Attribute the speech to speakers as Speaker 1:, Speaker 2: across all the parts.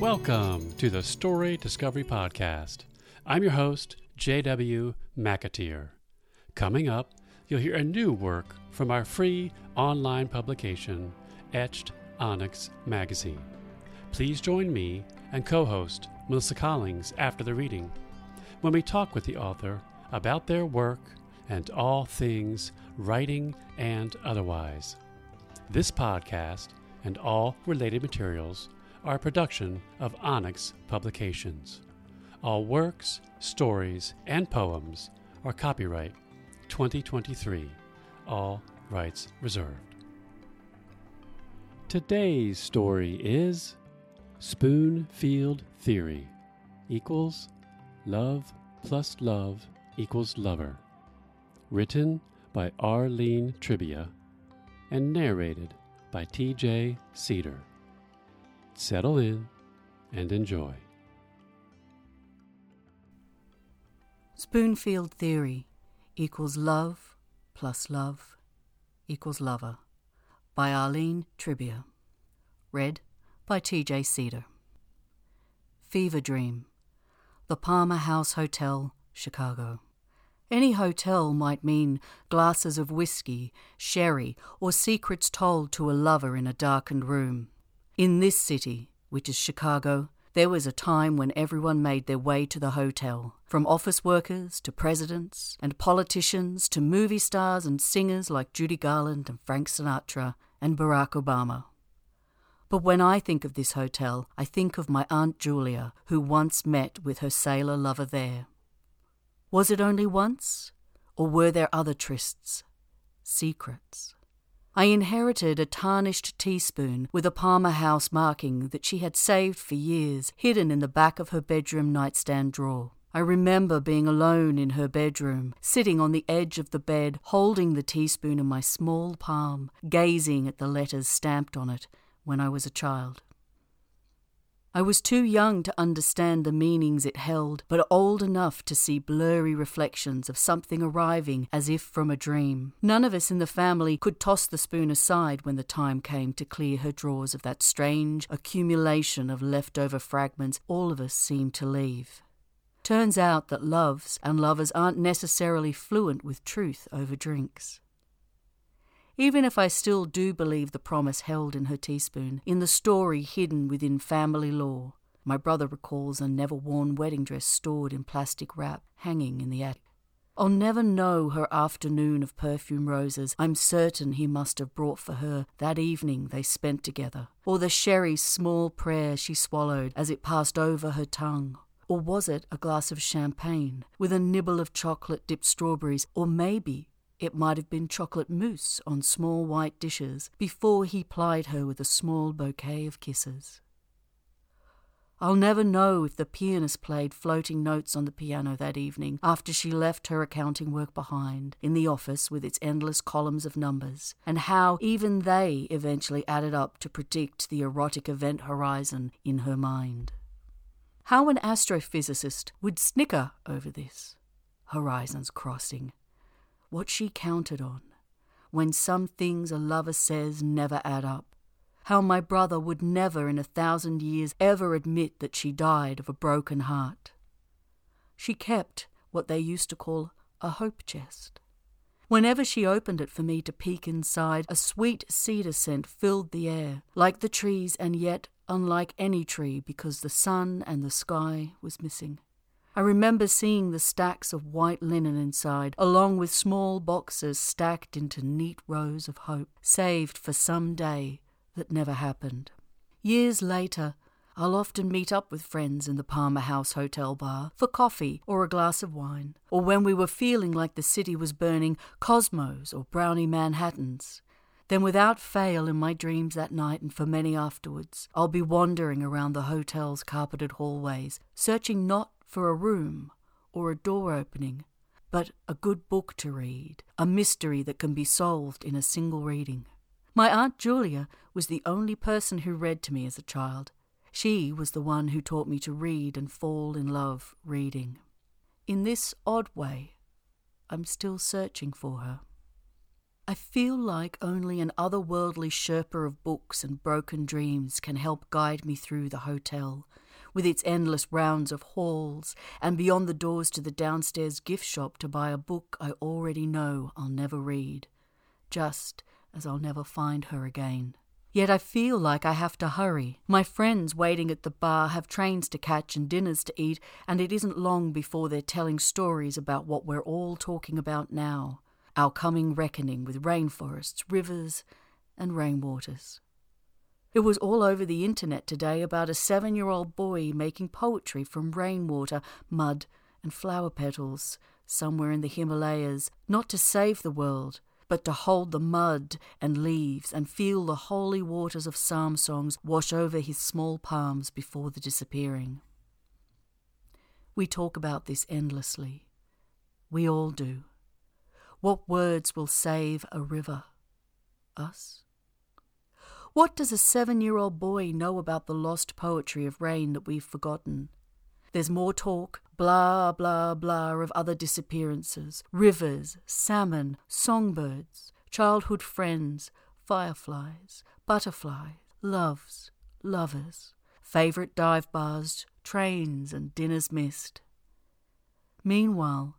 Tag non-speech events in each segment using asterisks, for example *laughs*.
Speaker 1: Welcome to the Story Discovery Podcast. I'm your host, J.W. McAteer. Coming up, you'll hear a new work from our free online publication, Etched Onyx Magazine. Please join me and co host Melissa Collings after the reading when we talk with the author about their work and all things writing and otherwise. This podcast and all related materials are a production of Onyx Publications. All works, stories, and poems are copyright 2023, all rights reserved. Today's story is Spoonfield Theory equals love plus love equals lover. Written by Arlene Tribbia and narrated by T.J. Cedar. Settle in and enjoy.
Speaker 2: Spoonfield Theory equals love plus love equals lover by Arlene Tribbia. Read by T.J. Cedar. Fever Dream, The Palmer House Hotel, Chicago. Any hotel might mean glasses of whiskey, sherry, or secrets told to a lover in a darkened room. In this city, which is Chicago, there was a time when everyone made their way to the hotel, from office workers to presidents and politicians to movie stars and singers like Judy Garland and Frank Sinatra and Barack Obama. But when I think of this hotel, I think of my Aunt Julia, who once met with her sailor lover there. Was it only once? Or were there other trysts? Secrets? I inherited a tarnished teaspoon with a Palmer House marking that she had saved for years, hidden in the back of her bedroom nightstand drawer. I remember being alone in her bedroom, sitting on the edge of the bed, holding the teaspoon in my small palm, gazing at the letters stamped on it when I was a child. I was too young to understand the meanings it held, but old enough to see blurry reflections of something arriving as if from a dream. None of us in the family could toss the spoon aside when the time came to clear her drawers of that strange accumulation of leftover fragments all of us seemed to leave. Turns out that loves and lovers aren't necessarily fluent with truth over drinks even if I still do believe the promise held in her teaspoon, in the story hidden within family lore. My brother recalls a never worn wedding dress stored in plastic wrap, hanging in the attic. I'll never know her afternoon of perfume roses I'm certain he must have brought for her that evening they spent together, or the sherry small prayer she swallowed as it passed over her tongue. Or was it a glass of champagne with a nibble of chocolate dipped strawberries, or maybe it might have been chocolate mousse on small white dishes before he plied her with a small bouquet of kisses. I'll never know if the pianist played floating notes on the piano that evening after she left her accounting work behind in the office with its endless columns of numbers, and how even they eventually added up to predict the erotic event horizon in her mind. How an astrophysicist would snicker over this. Horizons crossing what she counted on, when some things a lover says never add up. How my brother would never in a thousand years ever admit that she died of a broken heart. She kept what they used to call a hope chest. Whenever she opened it for me to peek inside, a sweet cedar scent filled the air, like the trees and yet unlike any tree because the sun and the sky was missing. I remember seeing the stacks of white linen inside, along with small boxes stacked into neat rows of hope, saved for some day that never happened. Years later, I'll often meet up with friends in the Palmer House Hotel bar for coffee or a glass of wine, or when we were feeling like the city was burning, Cosmos or Brownie Manhattans. Then, without fail, in my dreams that night and for many afterwards, I'll be wandering around the hotel's carpeted hallways, searching not for a room or a door opening, but a good book to read, a mystery that can be solved in a single reading. My Aunt Julia was the only person who read to me as a child. She was the one who taught me to read and fall in love reading. In this odd way, I'm still searching for her. I feel like only an otherworldly Sherpa of books and broken dreams can help guide me through the hotel, with its endless rounds of halls, and beyond the doors to the downstairs gift shop to buy a book I already know I'll never read, just as I'll never find her again. Yet I feel like I have to hurry. My friends waiting at the bar have trains to catch and dinners to eat, and it isn't long before they're telling stories about what we're all talking about now our coming reckoning with rainforests, rivers, and rainwaters. It was all over the internet today about a seven year old boy making poetry from rainwater, mud, and flower petals somewhere in the Himalayas, not to save the world, but to hold the mud and leaves and feel the holy waters of psalm songs wash over his small palms before the disappearing. We talk about this endlessly. We all do. What words will save a river? Us? What does a seven year old boy know about the lost poetry of rain that we've forgotten? There's more talk, blah, blah, blah, of other disappearances rivers, salmon, songbirds, childhood friends, fireflies, butterflies, loves, lovers, favourite dive bars, trains, and dinners missed. Meanwhile,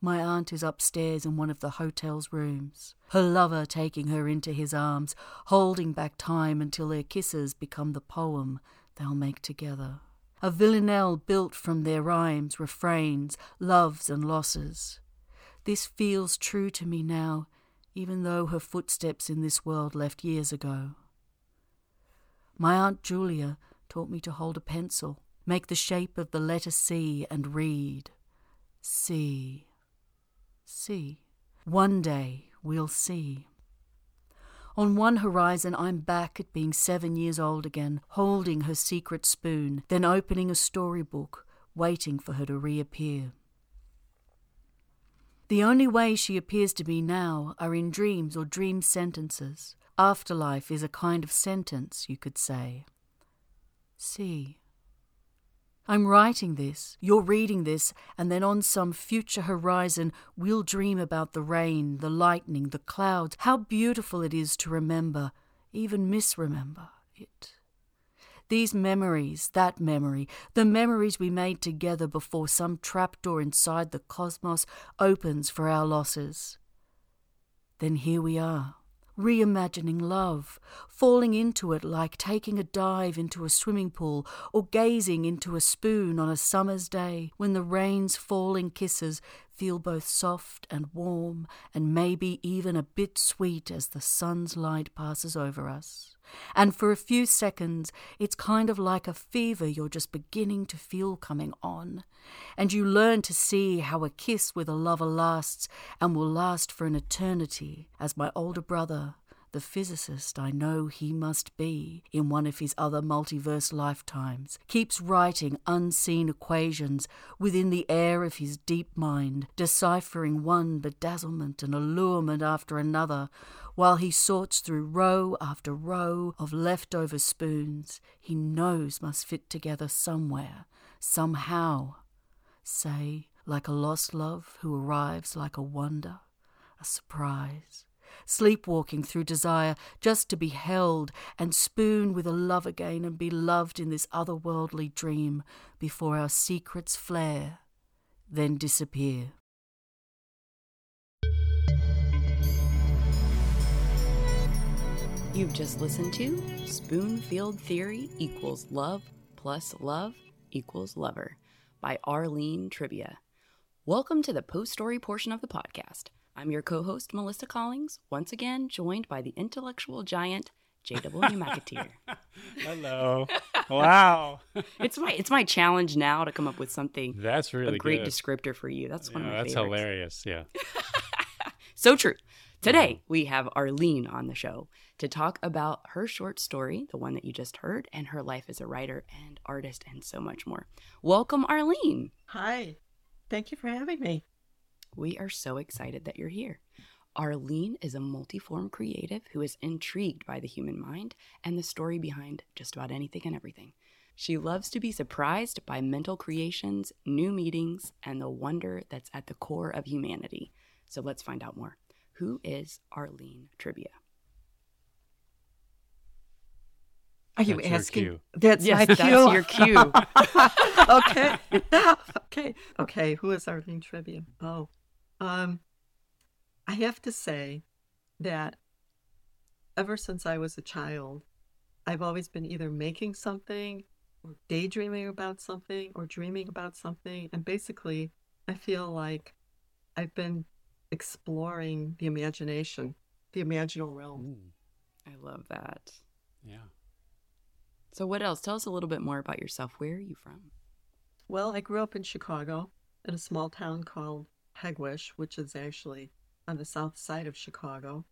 Speaker 2: my aunt is upstairs in one of the hotel's rooms, her lover taking her into his arms, holding back time until their kisses become the poem they'll make together. A villanelle built from their rhymes, refrains, loves, and losses. This feels true to me now, even though her footsteps in this world left years ago. My Aunt Julia taught me to hold a pencil, make the shape of the letter C, and read. C. See. One day we'll see. On one horizon, I'm back at being seven years old again, holding her secret spoon, then opening a storybook, waiting for her to reappear. The only way she appears to me now are in dreams or dream sentences. Afterlife is a kind of sentence, you could say. See. I'm writing this, you're reading this, and then on some future horizon we'll dream about the rain, the lightning, the clouds. How beautiful it is to remember, even misremember it. These memories, that memory, the memories we made together before some trapdoor inside the cosmos opens for our losses. Then here we are, reimagining love, falling into it like taking a dive into a swimming pool or gazing into a spoon on a summer's day when the rain's falling kisses feel both soft and warm and maybe even a bit sweet as the sun's light passes over us. And for a few seconds, it's kind of like a fever you're just beginning to feel coming on. And you learn to see how a kiss with a lover lasts and will last for an eternity, as my older brother, the physicist I know he must be in one of his other multiverse lifetimes, keeps writing unseen equations within the air of his deep mind, deciphering one bedazzlement and allurement after another, while he sorts through row after row of leftover spoons he knows must fit together somewhere, somehow. Say, like a lost love who arrives like a wonder, a surprise, sleepwalking through desire just to be held and spoon with a love again and be loved in this otherworldly dream before our secrets flare, then disappear.
Speaker 3: You've just listened to Spoonfield Theory equals love plus love equals lover by Arlene Tribbia. Welcome to the post story portion of the podcast. I'm your co host, Melissa Collings, once again joined by the intellectual giant, J.W. McAteer. *laughs*
Speaker 1: Hello. Wow.
Speaker 3: it's my it's my challenge now to come up with something
Speaker 1: That's really
Speaker 3: a great
Speaker 1: good.
Speaker 3: descriptor for you. That's one
Speaker 1: Yeah,
Speaker 3: of my
Speaker 1: that's
Speaker 3: favorites.
Speaker 1: hilarious. Yeah. *laughs*
Speaker 3: So true. Today, mm-hmm. we have Arlene on the show to talk about her short story, the one that you just heard, and her life as a writer and artist, and so much more. Welcome, Arlene.
Speaker 4: Hi. Thank you for having me.
Speaker 3: We are so excited that you're here. Arlene is a multiform creative who is intrigued by the human mind and the story behind just about anything and everything. She loves to be surprised by mental creations, new meetings, and the wonder that's at the core of humanity. So let's find out more. Who is Arlene Tribbia?
Speaker 4: Are you
Speaker 1: That's your
Speaker 4: asking?
Speaker 1: cue.
Speaker 4: That's
Speaker 3: Yes,
Speaker 4: my
Speaker 3: that's
Speaker 4: cue.
Speaker 3: your cue. *laughs*
Speaker 4: okay. *laughs* okay. Okay. Who is Arlene Tribbia? Oh, um, I have to say that ever since I was a child, I've always been either making something or daydreaming about something or dreaming about something. And basically, I feel like I've been exploring the imagination, the imaginal realm.
Speaker 1: Mm,
Speaker 3: I love that.
Speaker 1: yeah.
Speaker 3: So, what else? Tell us a little bit more about yourself. Where are you from?
Speaker 4: Well, I grew up in Chicago in a small town called Hegewisch, which is actually on the south side of Chicago.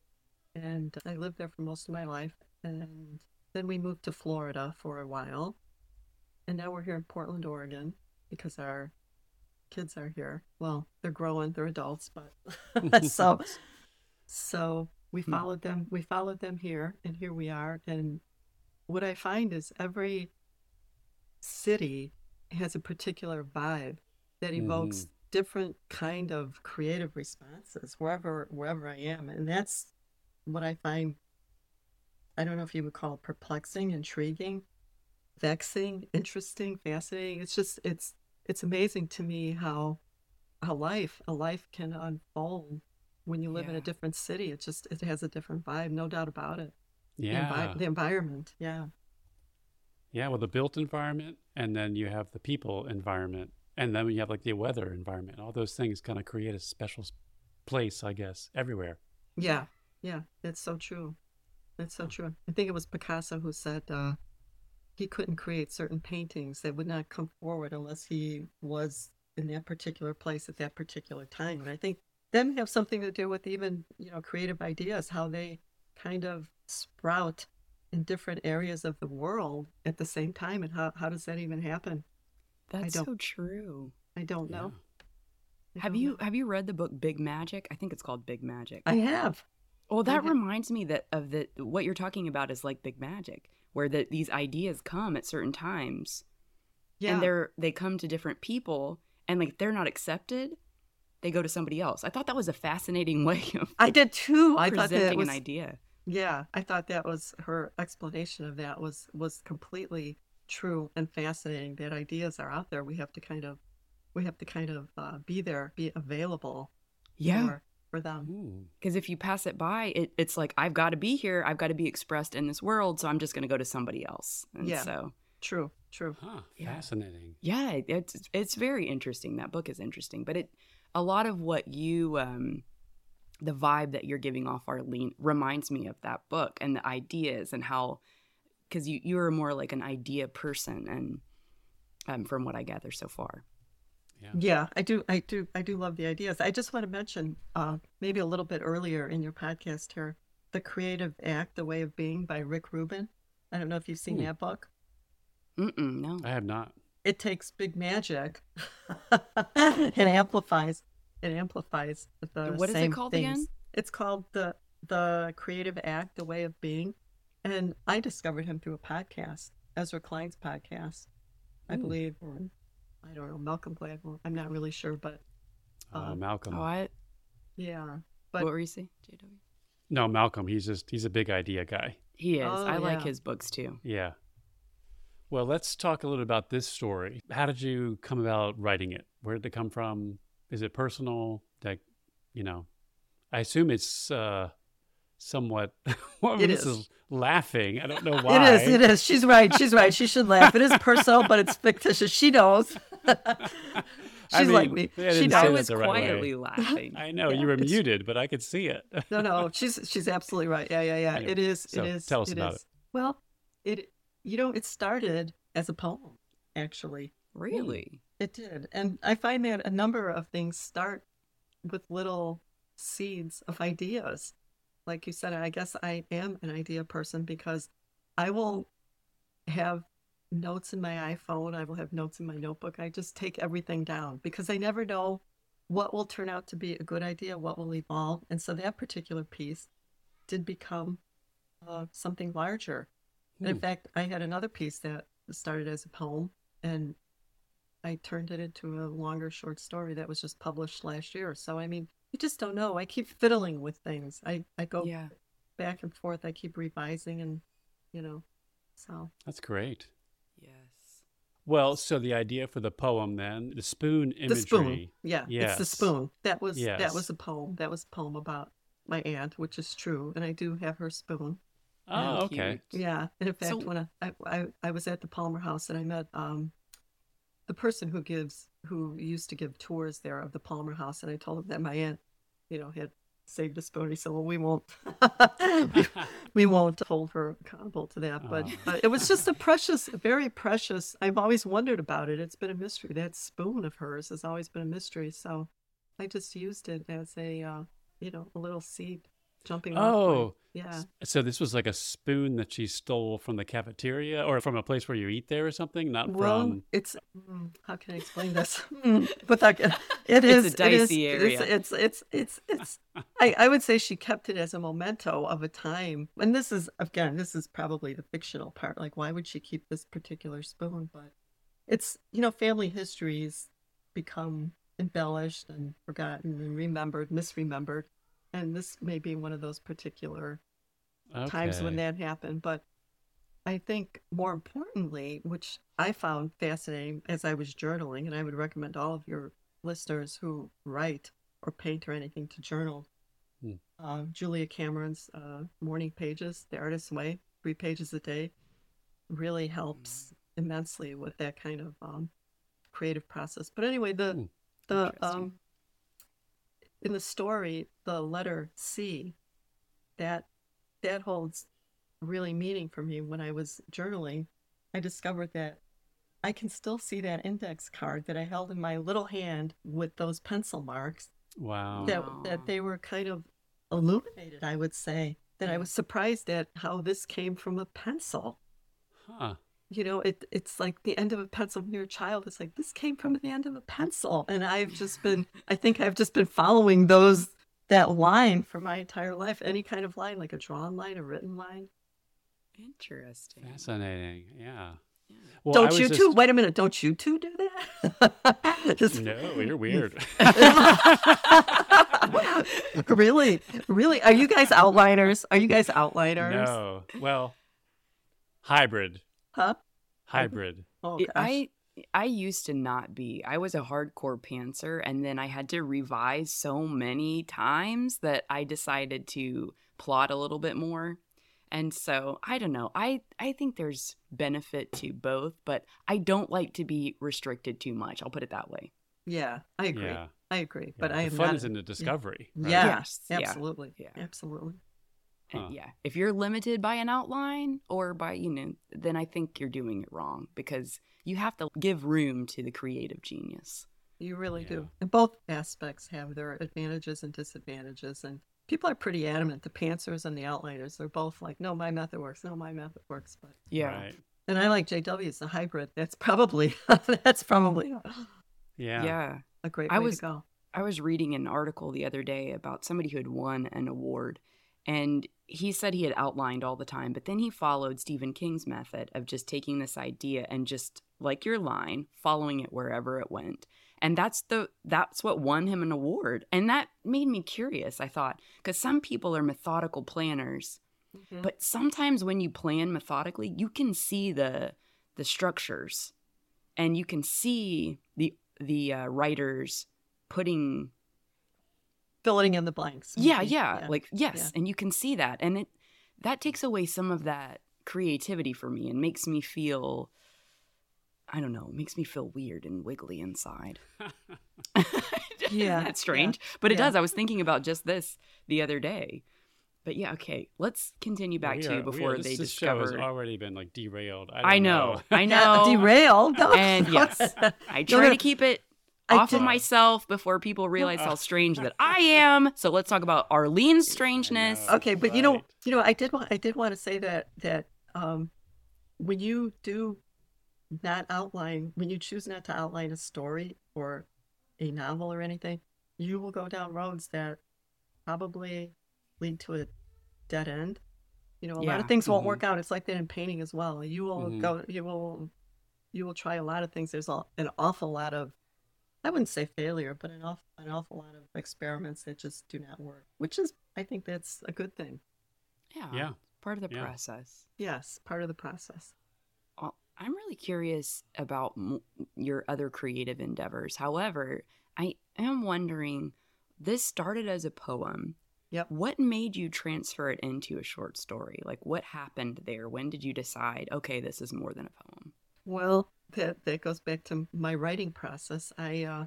Speaker 4: And I lived there for most of my life. And then we moved to Florida for a while. And now we're here in Portland, Oregon, because our kids are here. Well, they're growing, they're adults, but *laughs* *laughs* so so we
Speaker 3: Hmm.
Speaker 4: followed them we followed them here and here we are. And what I find is every city has a particular vibe that evokes different kind of creative responses wherever wherever I am, and that's what I find. I don't know if you would call it perplexing, intriguing, vexing, interesting, fascinating. It's just it's it's amazing to me how a life a life can unfold when you live in a different city. It just it has a different vibe, no doubt about it. The,
Speaker 1: Yeah.
Speaker 4: envi- the environment, yeah.
Speaker 1: Yeah, well, the built environment, and then you have the people environment, and then you have like the weather environment. All those things kind of create a special place, I guess, everywhere.
Speaker 4: Yeah, yeah, it's so true. It's so true. I think it was Picasso who said uh, he couldn't create certain paintings that would not come forward unless he was in that particular place at that particular time. And I think that may have something to do with even, you know, creative ideas, how they kind of sprout in different areas of the world at the same time. And how, how does that even happen?
Speaker 3: That's so true.
Speaker 4: I don't know. I
Speaker 3: Have
Speaker 4: don't
Speaker 3: you
Speaker 4: know.
Speaker 3: have you read the book Big Magic? I think it's called Big Magic.
Speaker 4: I have.
Speaker 3: Well, that
Speaker 4: ha-
Speaker 3: reminds me that of the what you're talking about is like big magic, where the, these ideas come at certain times,
Speaker 4: Yeah.
Speaker 3: and they're they come to different people, and like they're not accepted, they go to somebody else. I thought that was a fascinating *laughs* way of
Speaker 4: I did too. I thought that
Speaker 3: presenting
Speaker 4: was
Speaker 3: an idea.
Speaker 4: Yeah, I thought that was her explanation of that was was completely true and fascinating. That ideas are out there. We have to kind of we have to kind of uh, be there, be available
Speaker 3: Yeah,
Speaker 4: for, for them.
Speaker 3: Because if you pass it by, it, it's like I've got to be here. I've got to be expressed in this world, so I'm just going to go to somebody else. And
Speaker 4: Yeah.
Speaker 3: so
Speaker 4: True, true.
Speaker 1: Huh,
Speaker 3: Yeah.
Speaker 1: fascinating.
Speaker 3: yeah it's it's very interesting that book is interesting but it a lot of what you um the vibe that you're giving off arlene reminds me of that book and the ideas and how because you you're more like an idea person and um from what i gather so far
Speaker 1: Yeah.
Speaker 4: Yeah, I do, I do, I do love the ideas. I just want to mention, uh, maybe a little bit earlier in your podcast here, the Creative Act: The Way of Being by Rick Rubin. I don't know if you've seen
Speaker 1: Ooh.
Speaker 4: that book.
Speaker 3: Mm-mm, no
Speaker 1: I have not.
Speaker 4: it takes big magic *laughs* it amplifies it amplifies the
Speaker 3: What is it called
Speaker 4: things.
Speaker 3: again?
Speaker 4: it's called the the creative act the way of being and i discovered him through a podcast ezra klein's podcast i believe or i don't know malcolm gladwell i'm not really sure but
Speaker 1: Uh,
Speaker 4: Um,
Speaker 1: Malcolm.
Speaker 3: oh i
Speaker 4: yeah but
Speaker 3: what were you saying jw
Speaker 1: no, Malcolm. He's just he's a big idea guy.
Speaker 3: he is
Speaker 4: Oh,
Speaker 3: i like his books too
Speaker 1: Yeah. Well, let's talk a little about this story. How did you come about writing it? Where did it come from? Is it personal? Like, you know, I assume it's uh, somewhat. *laughs* One
Speaker 4: It
Speaker 1: of
Speaker 4: is.
Speaker 1: is laughing. I don't know why. *laughs*
Speaker 4: it is it is she's right she's right she should laugh it is personal but it's fictitious she knows
Speaker 1: I *laughs*
Speaker 4: she's like me
Speaker 1: I
Speaker 4: she
Speaker 1: didn't
Speaker 3: i was
Speaker 1: the right way.
Speaker 3: quietly laughing
Speaker 1: I know
Speaker 4: Yeah,
Speaker 1: you were muted, but I could see it. *laughs*
Speaker 4: no, no, she's she's absolutely right. Yeah, yeah, yeah.
Speaker 1: Anyway,
Speaker 4: it is.
Speaker 1: so
Speaker 4: it is.
Speaker 1: tell us about
Speaker 4: is. Well, it you know it started as a poem. Actually,
Speaker 3: really hmm.
Speaker 4: it did, and I find that a number of things start with little seeds of ideas. Like you said, I guess I am an idea person because I will have notes in my iPhone. I will have notes in my notebook. I just take everything down because I never know what will turn out to be a good idea, what will evolve. And so that particular piece did become uh, something larger. And in
Speaker 1: Hmm.
Speaker 4: fact, I had another piece that started as a poem and I turned it into a longer short story that was just published last year. So, I mean, you just don't know. I keep fiddling with things. I I go
Speaker 3: Yeah.
Speaker 4: back and forth. I keep revising, and you know, so
Speaker 1: That's great.
Speaker 3: Yes.
Speaker 1: Well, so the idea for the poem then, the spoon imagery.
Speaker 4: the spoon. Yeah, it's
Speaker 1: Yes.
Speaker 4: the spoon. That was
Speaker 1: Yes.
Speaker 4: that was a poem. That was a poem about my aunt, which is true, and I do have her spoon.
Speaker 1: Oh, okay.
Speaker 3: cute.
Speaker 4: Yeah, and in fact,
Speaker 3: So-
Speaker 4: when I, I I I was at the Palmer House and I met um the person who gives who used to give tours there of the Palmer House, and I told him that my aunt, you know, had saved a spoon. He said, "Well, we won't, we, *laughs* we won't hold her accountable to that." But
Speaker 1: Oh.
Speaker 4: uh, it was just a precious, very precious. I've always wondered about it. It's been a mystery. That spoon of hers has always been a mystery. So I just used it as a, uh, you know, a little seed jumping.
Speaker 1: Oh,
Speaker 4: point. yeah.
Speaker 1: so this was like a spoon that she stole from the cafeteria or from a place where you eat there or something, not
Speaker 4: Well,
Speaker 1: from.
Speaker 4: it's mm, how can I explain this? *laughs* Mm, Without *laughs* it
Speaker 3: It's
Speaker 4: is
Speaker 3: a
Speaker 4: it is-
Speaker 3: dicey
Speaker 4: it's-
Speaker 3: area.
Speaker 4: It's it's it's it's. *laughs* I I would say she kept it as a memento of a time, and this is again this is probably the fictional part. Like, why would she keep this particular spoon? But it's you know family histories become embellished and forgotten and remembered, misremembered, and this may be one of those particular times when that happened. But I think more importantly, which I found fascinating as I was journaling, and I would recommend all of your listeners who write or paint or anything to journal.
Speaker 1: Hmm.
Speaker 4: Uh, Julia Cameron's uh, Morning Pages, The Artist's Way, three pages a day, really helps immensely with that kind of um, creative process. But anyway, the
Speaker 1: Hmm.
Speaker 4: the um, in the story, the letter C, that that holds really meaning for me. When I was journaling, I discovered that I can still see that index card that I held in my little hand with those pencil marks.
Speaker 1: Wow.
Speaker 4: That that they were kind of illuminated. I would say that I was surprised at how this came from a pencil.
Speaker 1: Huh.
Speaker 4: You know, it it's like the end of a pencil when you're a child. It's like this came from the end of a pencil, and I've just been. I think I've just been following those that line for my entire life. Any kind of line, like a drawn line, a written line.
Speaker 3: Interesting.
Speaker 1: Fascinating. Yeah.
Speaker 3: Yeah.
Speaker 1: Well,
Speaker 4: don't
Speaker 1: was
Speaker 4: you
Speaker 1: just-
Speaker 4: two? Wait a minute. Don't you two do that? *laughs* Just-
Speaker 1: No, you're *laughs* weird. *laughs*
Speaker 4: really, really? Are you guys outliners? Are you guys outliners?
Speaker 1: no. Well, hybrid.
Speaker 4: Huh?
Speaker 1: Hybrid.
Speaker 4: Oh
Speaker 3: It-
Speaker 4: gosh.
Speaker 3: I I used to not be. I was a hardcore pantser, and then I had to revise so many times that I decided to plot a little bit more. And so I don't know. I I think there's benefit to both, but I don't like to be restricted too much. I'll put it that way.
Speaker 4: yeah, I agree.
Speaker 1: Yeah.
Speaker 4: I agree. But
Speaker 1: Yeah,
Speaker 4: I
Speaker 1: the
Speaker 4: am
Speaker 1: fun
Speaker 4: not.
Speaker 1: is in the discovery. right?
Speaker 3: Yes, yeah,
Speaker 4: absolutely.
Speaker 3: yeah.
Speaker 4: absolutely.
Speaker 3: And
Speaker 1: Huh.
Speaker 3: yeah, if you're limited by an outline or by, you know, then I think you're doing it wrong because you have to give room to the creative genius.
Speaker 4: You really
Speaker 1: Yeah.
Speaker 4: do. And both aspects have their advantages and disadvantages. And people are pretty adamant. The pantsers and the outliners, they're both like, no, my method works. No, my method works. But
Speaker 3: Yeah.
Speaker 1: Right.
Speaker 4: and I like JW's the hybrid. That's probably *laughs* that's probably
Speaker 1: Yeah.
Speaker 3: yeah.
Speaker 4: a great
Speaker 3: I
Speaker 4: way
Speaker 3: was-
Speaker 4: to go.
Speaker 3: I was reading an article the other day about somebody who had won an award, and he said he had outlined all the time, but then he followed Stephen King's method of just taking this idea and just like your line, following it wherever it went. And that's the that's what won him an award. And that made me curious, I thought, because some people are methodical planners,
Speaker 4: Mhm.
Speaker 3: but sometimes when you plan methodically, you can see the the structures and you can see the the uh, writers putting
Speaker 4: Filling in the blanks.
Speaker 3: yeah,
Speaker 4: maybe.
Speaker 3: yeah, like yes,
Speaker 4: yeah.
Speaker 3: and you can see that, and it that takes away some of that creativity for me and makes me feel, I don't know, makes me feel weird and wiggly inside. *laughs*
Speaker 4: Yeah,
Speaker 3: that's strange, but it
Speaker 4: yeah.
Speaker 3: does. I was thinking about just this the other day, but yeah, okay, let's continue back
Speaker 1: We
Speaker 3: to
Speaker 1: are- we
Speaker 3: before
Speaker 1: are- this,
Speaker 3: they
Speaker 1: this show has
Speaker 3: discover.
Speaker 1: already been like derailed. I,
Speaker 3: I
Speaker 1: don't
Speaker 3: know, I
Speaker 4: Yeah, *laughs*
Speaker 3: know,
Speaker 4: derailed.
Speaker 3: And yes, I try to keep it
Speaker 4: I
Speaker 3: off of myself before people realize how *laughs* strange that I am. So let's talk about Arlene's strangeness.
Speaker 4: Okay, but you know, you know, I did want, I did want to say that that um, when you do not outline, when you choose not to outline a story or a novel or anything, you will go down roads that probably lead to a dead end. You know, a lot of things won't
Speaker 1: Mhm.
Speaker 4: work out. It's like that in painting as well. You will
Speaker 1: Mhm.
Speaker 4: go, you will, you will try a lot of things. There's a, an awful lot of, I wouldn't say failure, but an awful, an awful lot of experiments that just do not work, which is, I think that's a good thing.
Speaker 3: Yeah.
Speaker 1: Yeah.
Speaker 3: Part of the
Speaker 1: Yeah.
Speaker 3: process.
Speaker 4: Yes, part of the process.
Speaker 3: Uh, I'm really curious about m- your other creative endeavors. However, I am wondering this started as a poem.
Speaker 4: Yep.
Speaker 3: What made you transfer it into a short story? Like, what happened there? When did you decide, okay, this is more than a poem?
Speaker 4: Well, that that goes back to my writing process. I uh,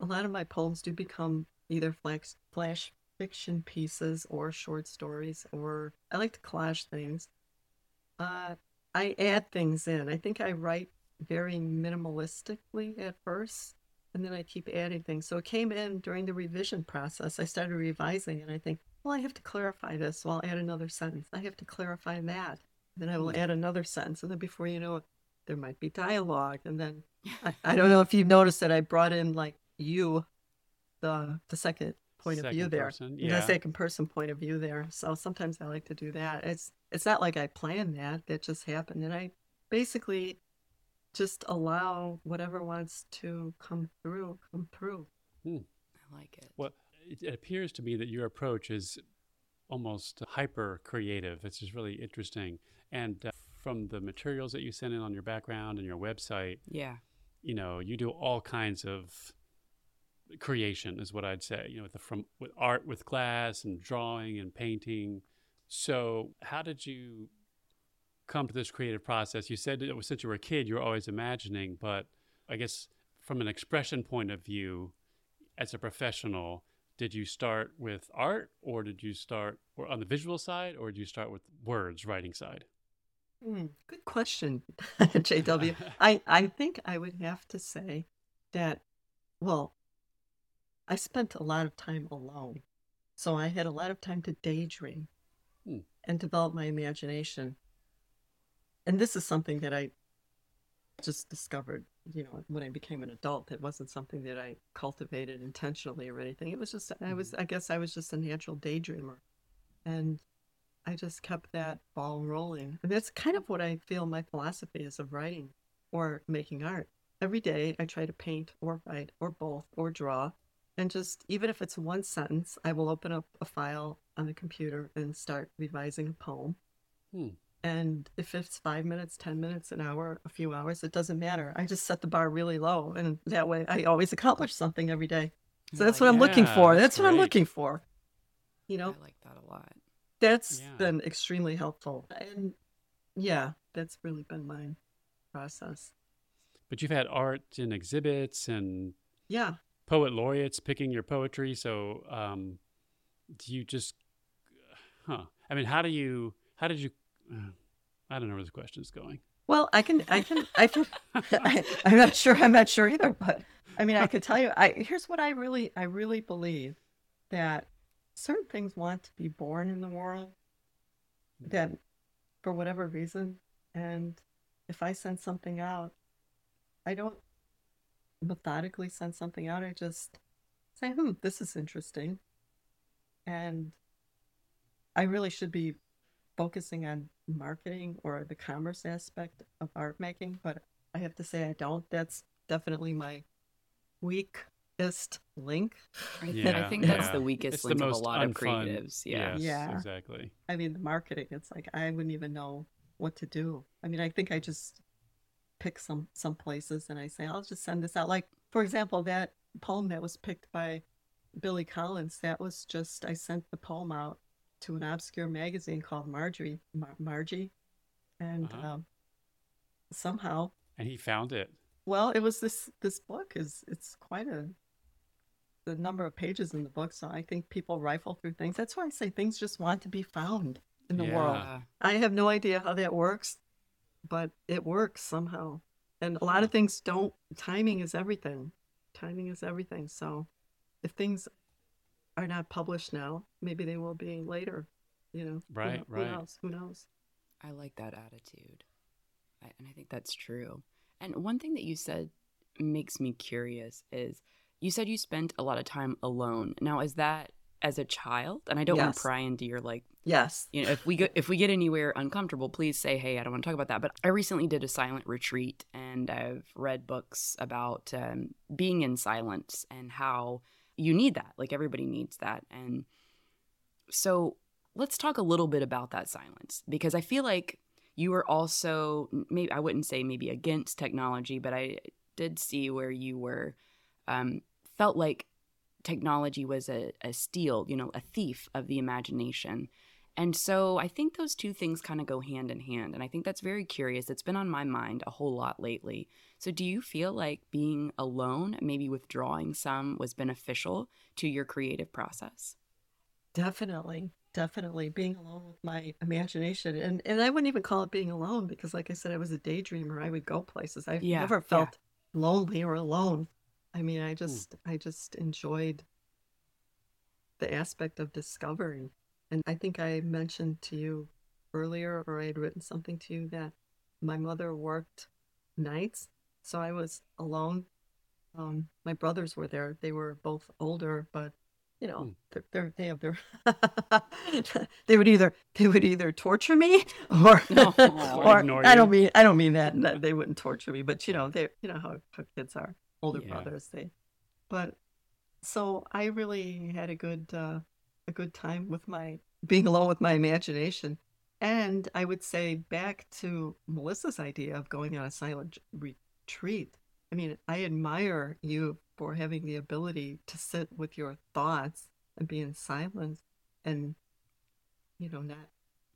Speaker 4: a lot of my poems do become either flash flash fiction pieces or short stories, or I like to collage things. Uh, I add things in. I think I write very minimalistically at first, and then I keep adding things. So it came in during the revision process. I started revising, and I think, well, I have to clarify this. So I'll add another sentence. I have to clarify that. Then I will add another sentence, and then before you know it, there might be dialogue, and then *laughs* I, I don't know if you've noticed that I brought in like you, the the second point of view there,
Speaker 1: person,
Speaker 4: the second person point of view there. So sometimes I like to do that. It's it's not like I planned that; it just happened, and I basically just allow whatever wants to come through, come through.
Speaker 3: I like it.
Speaker 1: Well, it, it appears to me that your approach is almost hyper creative. It's just really interesting. And uh, from the materials that you send in on your background and your website,
Speaker 3: Yeah.
Speaker 1: you know, you do all kinds of creation, is what I'd say. You know, with the, from with art, with glass, and drawing and painting. So, how did you come to this creative process? You said that it was since you were a kid, you were always imagining, but I guess from an expression point of view, as a professional, did you start with art, or did you start or on the visual side, or did you start with words, writing side?
Speaker 4: Hmm, good question, *laughs* *laughs* JW. I, I think I would have to say that, well, I spent a lot of time alone. So I had a lot of time to daydream
Speaker 1: Hmm.
Speaker 4: and develop my imagination. And this is something that I just discovered, you know, when I became an adult. It wasn't something that I cultivated intentionally or anything. It was just, I was, I guess I was just a natural daydreamer. And I just kept that ball rolling. And that's kind of what I feel my philosophy is of writing or making art. Every day I try to paint or write or both or draw. And just, even if it's one sentence, I will open up a file on the computer and start revising a poem.
Speaker 1: Hmm.
Speaker 4: And if it's five minutes, 10 minutes, an hour, a few hours, it doesn't matter. I just set the bar really low. And that way I always accomplish something every day. So that's what I'm looking for.
Speaker 1: that's
Speaker 4: That's what I'm looking for. You know,
Speaker 3: I like that a lot.
Speaker 4: That's
Speaker 1: Yeah.
Speaker 4: been extremely helpful. And yeah, that's really been my process.
Speaker 1: But you've had art in exhibits and
Speaker 4: Yeah.
Speaker 1: poet laureates picking your poetry. So, um, do you just, huh? I mean, how do you, how did you, uh, I don't know where the question's going.
Speaker 4: Well, I can, I can, I can, I, *laughs* *laughs* I'm not sure, I'm not sure either, but I mean, I could tell you, I, here's what I really, I really believe that certain things want to be born in the world that for whatever reason. And if I send something out, I don't methodically send something out. I just say, hmm, this is interesting. And I really should be focusing on marketing or the commerce aspect of art making, but I have to say I don't. That's definitely my weakest link.
Speaker 3: I, th-
Speaker 1: Yeah,
Speaker 3: I think that's
Speaker 1: yeah.
Speaker 3: the weakest
Speaker 1: It's the
Speaker 3: link of a
Speaker 1: most
Speaker 3: lot of creatives. Yeah.
Speaker 1: Yes,
Speaker 4: Yeah.
Speaker 1: exactly.
Speaker 4: I mean, the marketing, it's like I wouldn't even know what to do. I mean, I think I just pick some some places and I say, I'll just send this out. Like, for example, that poem that was picked by Billy Collins, that was just I sent the poem out to an obscure magazine called Marjorie Mar- Margie, and
Speaker 1: Uh-huh.
Speaker 4: um, somehow,
Speaker 1: And he found it.
Speaker 4: well, it was this this book is it's quite a the number of pages in the book. So I think people rifle through things. That's why I say things just want to be found in the world. I have no idea how that works, but it works somehow. And a lot of hmm. things don't. Timing is everything. Timing is everything. So if things are not published now, maybe they will be later. You know, Who
Speaker 1: Right,
Speaker 4: Who
Speaker 1: right.
Speaker 4: knows? Who knows?
Speaker 3: I like that attitude. I, and I think that's true. And one thing that you said makes me curious is you said you spent a lot of time alone. Now, is that as a child? And I don't want to pry into your like
Speaker 4: Yes.
Speaker 3: You know, if we get if we get anywhere uncomfortable, please say, "Hey, I don't want to talk about that." But I recently did a silent retreat, and I've read books about um, being in silence and how you need that. Like everybody needs that, and so let's talk a little bit about that silence because I feel like you were also maybe I wouldn't say maybe against technology, but I did see where you were um, felt like technology was a, a steal, you know, a thief of the imagination. And so I think those two things kind of go hand in hand. And I think that's very curious. It's been on my mind a whole lot lately. So do you feel like being alone, maybe withdrawing some, was beneficial to your creative process?
Speaker 4: Definitely. Definitely being alone with my imagination. And and I wouldn't even call it being alone because like I said, I was a daydreamer. I would go places. I've
Speaker 3: Yeah,
Speaker 4: never
Speaker 3: yeah.
Speaker 4: felt lonely or alone. I mean, I
Speaker 1: Hmm.
Speaker 4: just I just enjoyed the aspect of discovery. And I think I mentioned to you earlier, or I had written something to you that my mother worked nights, so I was alone. Um, my brothers were there. They were both older, but you know,
Speaker 1: Hmm.
Speaker 4: they're, they're they have their *laughs* they would either they would either torture me *laughs* or *laughs*
Speaker 3: No.
Speaker 4: or
Speaker 1: Ignore
Speaker 4: I don't mean I don't mean that, that they wouldn't torture me, but you know they you know how, how kids are older
Speaker 1: Yeah.
Speaker 4: brothers they but so I really had a good uh, a good time with my being alone with my imagination. And I would say back to Melissa's idea of going on a silent retreat. I mean, I admire you for having the ability to sit with your thoughts and be in silence and, you know, not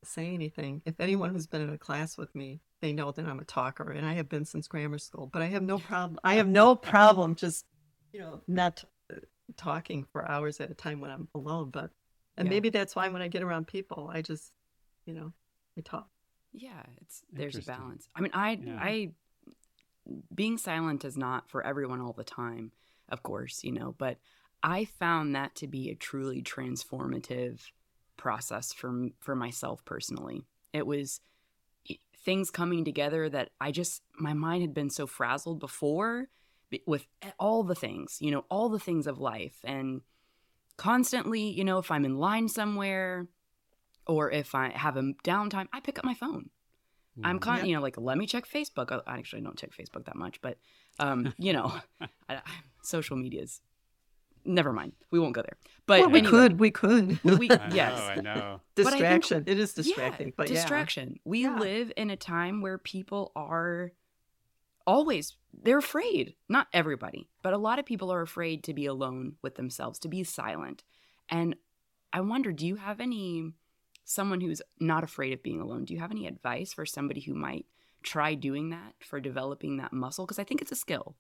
Speaker 4: say anything. If anyone who's been in a class with me, they know that I'm a talker and I have been since grammar school, but I have no problem. I have no problem just, you know, not uh, talking for hours at a time when I'm alone. But, and
Speaker 3: Yeah.
Speaker 4: maybe that's why when I get around people, I just, you know, I talk.
Speaker 3: Yeah, it's there's a balance. I mean, I
Speaker 1: Yeah.
Speaker 3: I being silent is not for everyone all the time, of course, you know, but I found that to be a truly transformative process for for myself personally. It was things coming together that I just my mind had been so frazzled before with all the things, you know, all the things of life and constantly, you know, if I'm in line somewhere or if I have a downtime, I pick up my phone. I'm
Speaker 1: Mhm.
Speaker 3: con, you know, like let me check Facebook. I actually don't check Facebook that much, but um, you know, *laughs* I, I, social media's never mind. We won't go there. But
Speaker 4: well, we
Speaker 3: anyway,
Speaker 4: could, we could. *laughs*
Speaker 3: We,
Speaker 1: I know,
Speaker 3: yes,
Speaker 1: I know.
Speaker 3: But I think-
Speaker 4: distraction. it is
Speaker 3: Yeah,
Speaker 4: distracting, but yeah.
Speaker 3: distraction. We
Speaker 4: Yeah.
Speaker 3: live in a time where people are always they're afraid. Not everybody, but a lot of people are afraid to be alone with themselves, to be silent. And I wonder, do you have any someone who's not afraid of being alone? Do you have any advice for somebody who might try doing that for developing that muscle? Because I think it's a skill.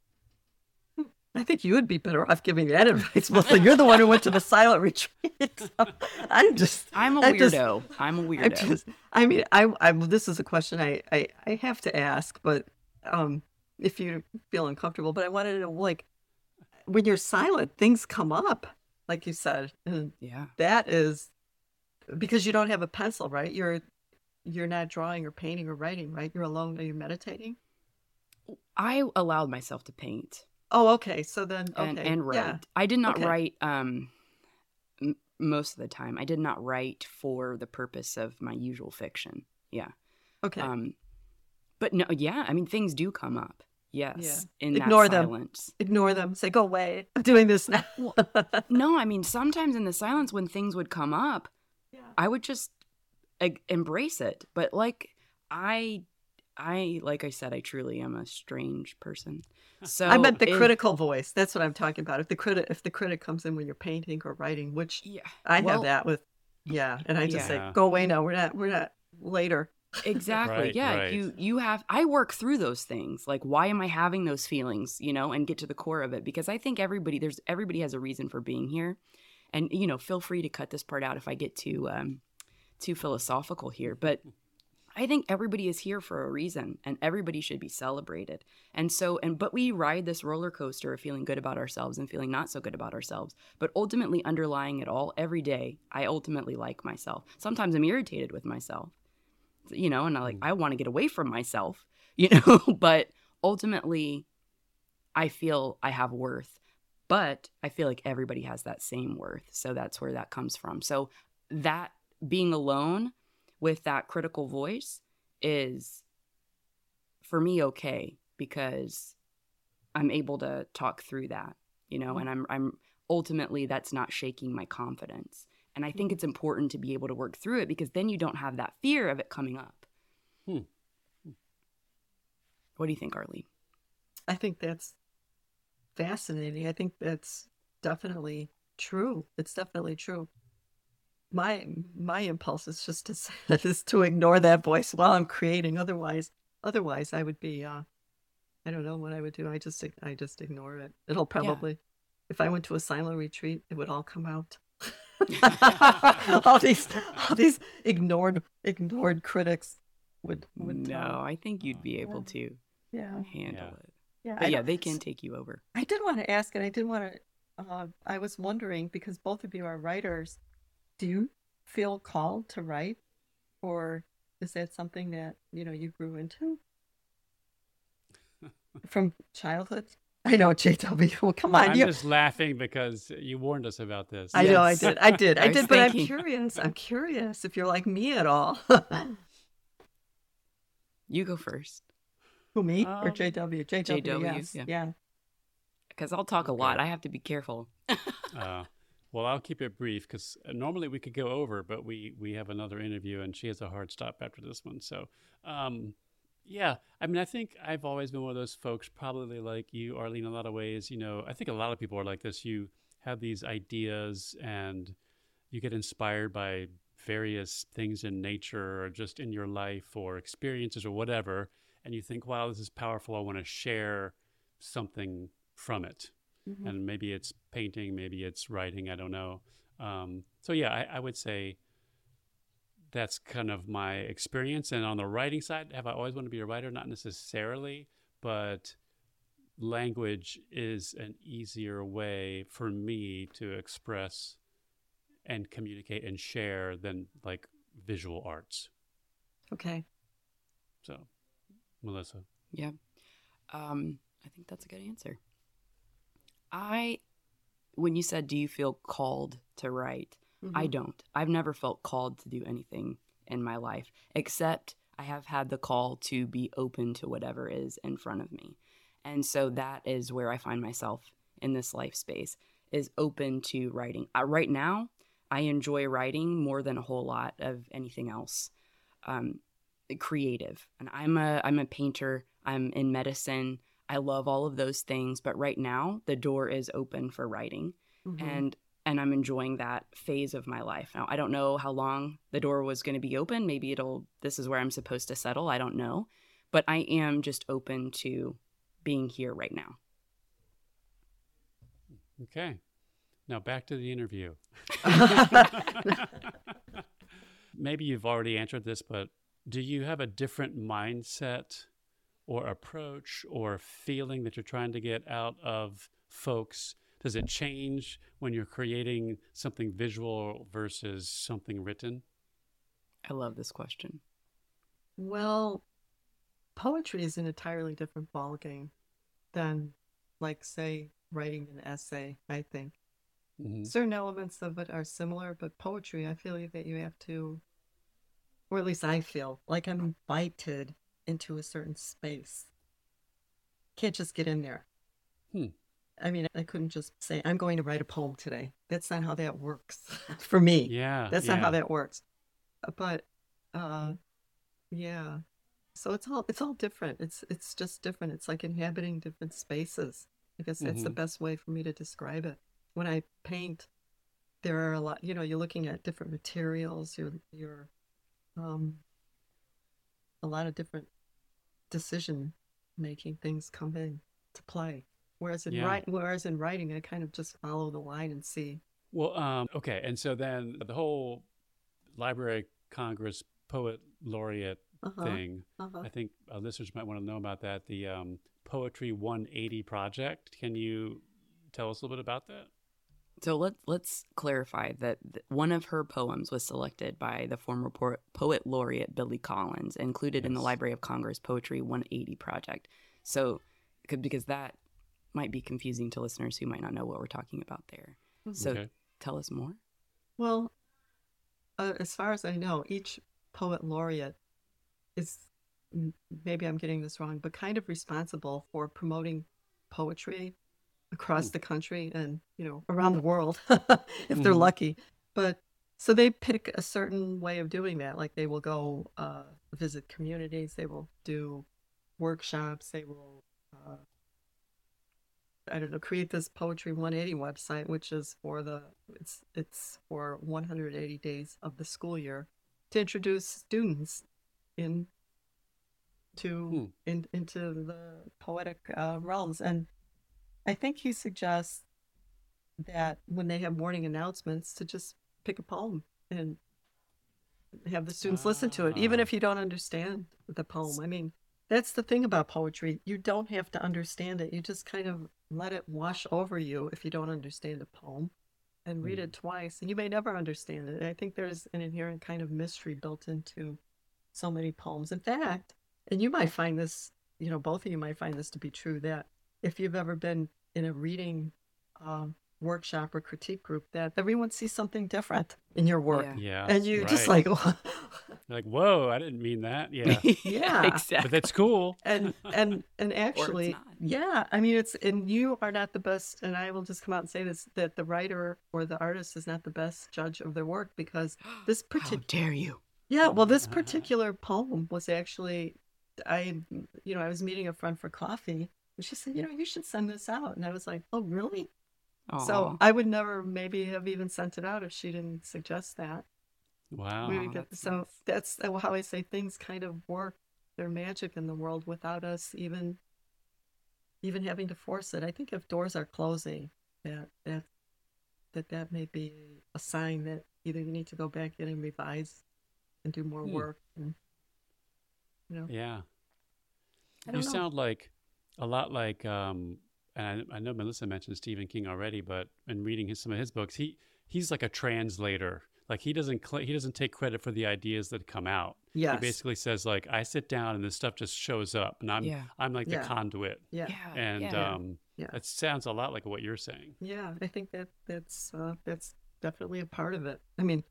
Speaker 4: I think you would be better off giving that advice, Melissa. You're the one who went to the silent retreat. *laughs* So I'm just,
Speaker 3: I'm a
Speaker 4: I just-
Speaker 3: weirdo. I'm a weirdo.
Speaker 4: just, I mean, I, I, this is a question I, I, I have to ask, but um, if you feel uncomfortable, but I wanted to know, like, when you're silent, things come up, like you said, and
Speaker 3: yeah.
Speaker 4: that is because you don't have a pencil, right? You're, you're not drawing or painting or writing, right? You're alone. Are you meditating?
Speaker 3: I allowed myself to paint.
Speaker 4: Oh, okay. So then, okay,
Speaker 3: and, and write.
Speaker 4: yeah.
Speaker 3: I did not
Speaker 4: Okay.
Speaker 3: write um m- most of the time. I did not write for the purpose of my usual fiction. Yeah.
Speaker 4: Okay.
Speaker 3: Um but no yeah, I mean things do come up. Yes. In
Speaker 4: Ignore
Speaker 3: that
Speaker 4: them.
Speaker 3: silence.
Speaker 4: Ignore them. Say, go away. I'm doing this now. *laughs*
Speaker 3: No, I mean sometimes in the silence when things would come up,
Speaker 4: Yeah.
Speaker 3: I would just e- embrace it. But like I I like I said I truly am a strange person. So
Speaker 4: I meant the
Speaker 3: if-
Speaker 4: critical voice. That's what I'm talking about. If the critic, if the critic comes in when you're painting or writing, which
Speaker 3: Yeah.
Speaker 4: I
Speaker 3: well,
Speaker 4: have that with, yeah, and I just
Speaker 1: Yeah.
Speaker 4: say, go away now. We're not. We're not later.
Speaker 3: exactly
Speaker 1: Right,
Speaker 3: yeah
Speaker 1: right.
Speaker 3: you you have i work through those things like why am i having those feelings you know and get to the core of it because i think everybody there's everybody has a reason for being here and you know feel free to cut this part out if i get too um too philosophical here but *laughs* i think everybody is here for a reason and everybody should be celebrated. And so and but we ride this roller coaster of feeling good about ourselves and feeling not so good about ourselves. But ultimately underlying it all every day i ultimately like myself. Sometimes i'm irritated with myself you know and i like mm. i want to get away from myself *laughs* you know but ultimately i feel i have worth but i feel like everybody has that same worth. So that's where that comes from. So that being alone with that critical voice is for me okay because I'm able to talk through that, you know, and I'm I'm ultimately that's not shaking my confidence. And I think it's important to be able to work through it because then you don't have that fear of it coming up.
Speaker 1: Hmm.
Speaker 3: What do you think, Arlene?
Speaker 4: I think that's fascinating. I think that's definitely true. It's definitely true. My my impulse is just to say, *laughs* is to ignore that voice while I'm creating. Otherwise, otherwise I would be uh, I don't know what I would do. I just I just ignore it. It'll probably if I went to a silent retreat, it would all come out. *laughs* all these all these ignored ignored critics would would
Speaker 3: No,
Speaker 4: tell.
Speaker 3: I think you'd be able to
Speaker 4: Yeah.
Speaker 3: handle
Speaker 1: Yeah.
Speaker 3: it.
Speaker 4: Yeah.
Speaker 3: But
Speaker 4: I
Speaker 3: yeah, they can take you over.
Speaker 4: I did want to ask, and I did want to. Uh, I was wondering because both of you are writers. Do you feel called to write, or is that something that you know you grew into *laughs* from childhood? I know, JW. Well, come on,
Speaker 1: I'm
Speaker 4: you.
Speaker 1: just laughing because you warned us about this.
Speaker 4: I know, I did, I did, I,
Speaker 3: I
Speaker 4: did. But I'm curious. I'm curious if you're like me at all.
Speaker 3: You go first
Speaker 4: Who me or
Speaker 1: Um,
Speaker 4: JW? JW,
Speaker 3: JW,
Speaker 4: yes,
Speaker 3: yeah.
Speaker 4: yeah.
Speaker 3: because I'll talk a lot. I have to be careful.
Speaker 1: Uh, *laughs* well, I'll keep it brief because normally we could go over, but we we have another interview, and she has a hard stop after this one. So, um, yeah, I mean, I think I've always been one of those folks, probably like you, Arlene, in a lot of ways. You know, I think a lot of people are like this. You have these ideas, and you get inspired by various things in nature, or just in your life, or experiences, or whatever, and you think, "Wow, this is powerful. I want to share something from it."
Speaker 4: Mhm.
Speaker 1: and maybe it's painting, maybe it's writing. I don't know. Um, so yeah, I, I would say that's kind of my experience. And on the writing side, have I always wanted to be a writer? Not necessarily, but language is an easier way for me to express and communicate and share than like visual arts.
Speaker 4: Okay.
Speaker 1: So, Melissa.
Speaker 3: Yeah. Um, I think that's a good answer. I, when you said, do you feel called to write? I
Speaker 4: Mhm.
Speaker 3: don't. I've never felt called to do anything in my life, except I have had the call to be open to whatever is in front of me. And so that is where I find myself in this life space is open to writing. Uh, right now, I enjoy writing more than a whole lot of anything else. Um, creative, and I'm a I'm a painter. I'm in medicine. I love all of those things, but right now the door is open for writing
Speaker 4: Mhm.
Speaker 3: and and I'm enjoying that phase of my life. Now I don't know how long the door was going to be open. Maybe it'll this is where I'm supposed to settle. I don't know. But I am just open to being here right now.
Speaker 1: Okay. Now back to the interview. *laughs* *laughs* Maybe you've already answered this, but do you have a different mindset or approach or feeling that you're trying to get out of folks? Does it change when you're creating something visual versus something written?
Speaker 3: I love this question.
Speaker 4: Well, poetry is an entirely different ballgame than, like, say, writing an essay, I think.
Speaker 1: Mhm.
Speaker 4: Certain elements of it are similar, but poetry, I feel that you have to, or at least I feel like I'm invited into a certain space. Can't just get in there.
Speaker 1: Hmm.
Speaker 4: I mean, I couldn't just say, I'm going to write a poem today. That's not how that works *laughs* for me.
Speaker 1: Yeah.
Speaker 4: That's not how that works. But uh yeah. So it's all it's all different. It's it's just different. It's like inhabiting different spaces. I guess that's the
Speaker 1: Mhm.
Speaker 4: best way for me to describe it. When I paint, there are a lot, you know, you're looking at different materials, you're you're um a lot of different decision making things come in to play. Whereas in
Speaker 1: Yeah.
Speaker 4: write, whereas in writing I kind of just follow the line and see.
Speaker 1: Well, um, okay. And so then the whole Library Congress poet laureate
Speaker 4: Uh-huh.
Speaker 1: thing,
Speaker 4: Uh-huh.
Speaker 1: I think uh, listeners might want to know about that. The um, Poetry 180 project. Can you tell us a little bit about that?
Speaker 3: So let's let's clarify that th- one of her poems was selected by the former po- poet laureate Billy Collins, included in the Library of Congress Poetry 180 project. So, because that might be confusing to listeners who might not know what we're talking about there. So,
Speaker 1: Okay.
Speaker 3: tell us more.
Speaker 4: Well, uh, as far as I know, each poet laureate is maybe I'm getting this wrong, but kind of responsible for promoting poetry across the country and you know around the world *laughs* if they're
Speaker 1: Mhm.
Speaker 4: lucky. But so they pick a certain way of doing that. Like they will go uh, visit communities, they will do workshops, they will. Uh, I don't know, create this Poetry 180 website, which is for the it's it's for 180 days of the school year to introduce students in to
Speaker 1: Hmm.
Speaker 4: in, into the poetic uh, realms. And I think he suggests that when they have morning announcements, to just pick a poem and have the students listen to it, even
Speaker 1: Ah.
Speaker 4: if you don't understand the poem. I mean, that's the thing about poetry. You don't have to understand it. You just kind of let it wash over you if you don't understand a poem and read it twice. And you may never understand it. I think there's an inherent kind of mystery built into so many poems. In fact, and you might find this, you know, both of you might find this to be true, that if you've ever been in a reading um, workshop or critique group, that everyone sees something different in your work.
Speaker 3: Yeah.
Speaker 1: Yeah.
Speaker 4: And you just like, *laughs*
Speaker 1: like, whoa, I didn't mean that. Yeah.
Speaker 4: Yeah. *laughs*
Speaker 3: exactly.
Speaker 1: but that's cool.
Speaker 4: and and and actually yeah i mean it's and you are not the best and i will just come out and say this that the writer or the artist is not the best judge of their work because *gasps* this particular
Speaker 3: dare you?
Speaker 4: yeah well this particular poem was actually i you know i was meeting a friend for coffee and she said you know you should send this out and i was like oh really so i would never maybe have even sent it out if she didn't suggest that
Speaker 1: Wow.
Speaker 4: we would get
Speaker 3: that's
Speaker 4: so
Speaker 3: nice.
Speaker 4: that's how I say things kind of work their magic in the world without us even even having to force it. I think if doors are closing, that that that that may be a sign that either you need to go back in and revise and do more
Speaker 1: Hmm.
Speaker 4: work. And, you know,
Speaker 1: Yeah. You
Speaker 4: know.
Speaker 1: sound like a lot like, um, and I, I know Melissa mentioned Stephen King already, but in reading his, some of his books, he he's like a translator. Like he doesn't cl- he doesn't take credit for the ideas that come out.
Speaker 4: Yeah,
Speaker 1: He basically says like, I sit down and this stuff just shows up, and I'm
Speaker 3: Yeah.
Speaker 1: I'm like
Speaker 4: Yeah.
Speaker 1: the conduit.
Speaker 4: yeah,
Speaker 3: Yeah.
Speaker 1: And
Speaker 3: yeah.
Speaker 1: um,
Speaker 4: Yeah.
Speaker 1: it sounds a lot like what you're saying.
Speaker 4: yeah. I think that that's uh, that's definitely a part of it. I mean,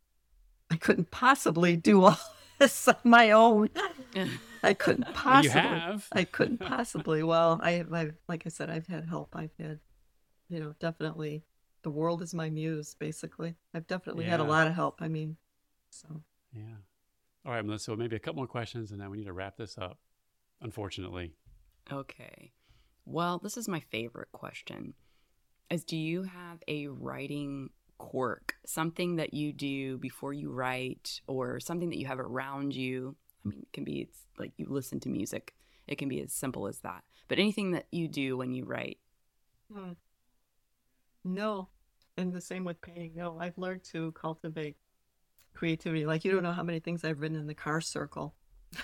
Speaker 4: I couldn't possibly do all this on my own. *laughs* I couldn't possibly.
Speaker 1: you have.
Speaker 4: I couldn't possibly. Well, I, I, like I said, I've had help. I've had, you know, definitely. The world is my muse, basically. I've definitely had a lot of help. I mean, so
Speaker 1: Yeah. All right, Melissa. Well, maybe a couple more questions, and then we need to wrap this up. Unfortunately.
Speaker 3: Okay. Well, this is my favorite question. Is do you have a writing quirk, something that you do before you write or something that you have around you? I mean, it can be it's like you listen to music. It can be as simple as that. But anything that you do when you write.
Speaker 4: hmm. no. And the same with painting. No, I've learned to cultivate creativity. Like you don't know how many things I've written in the car circle,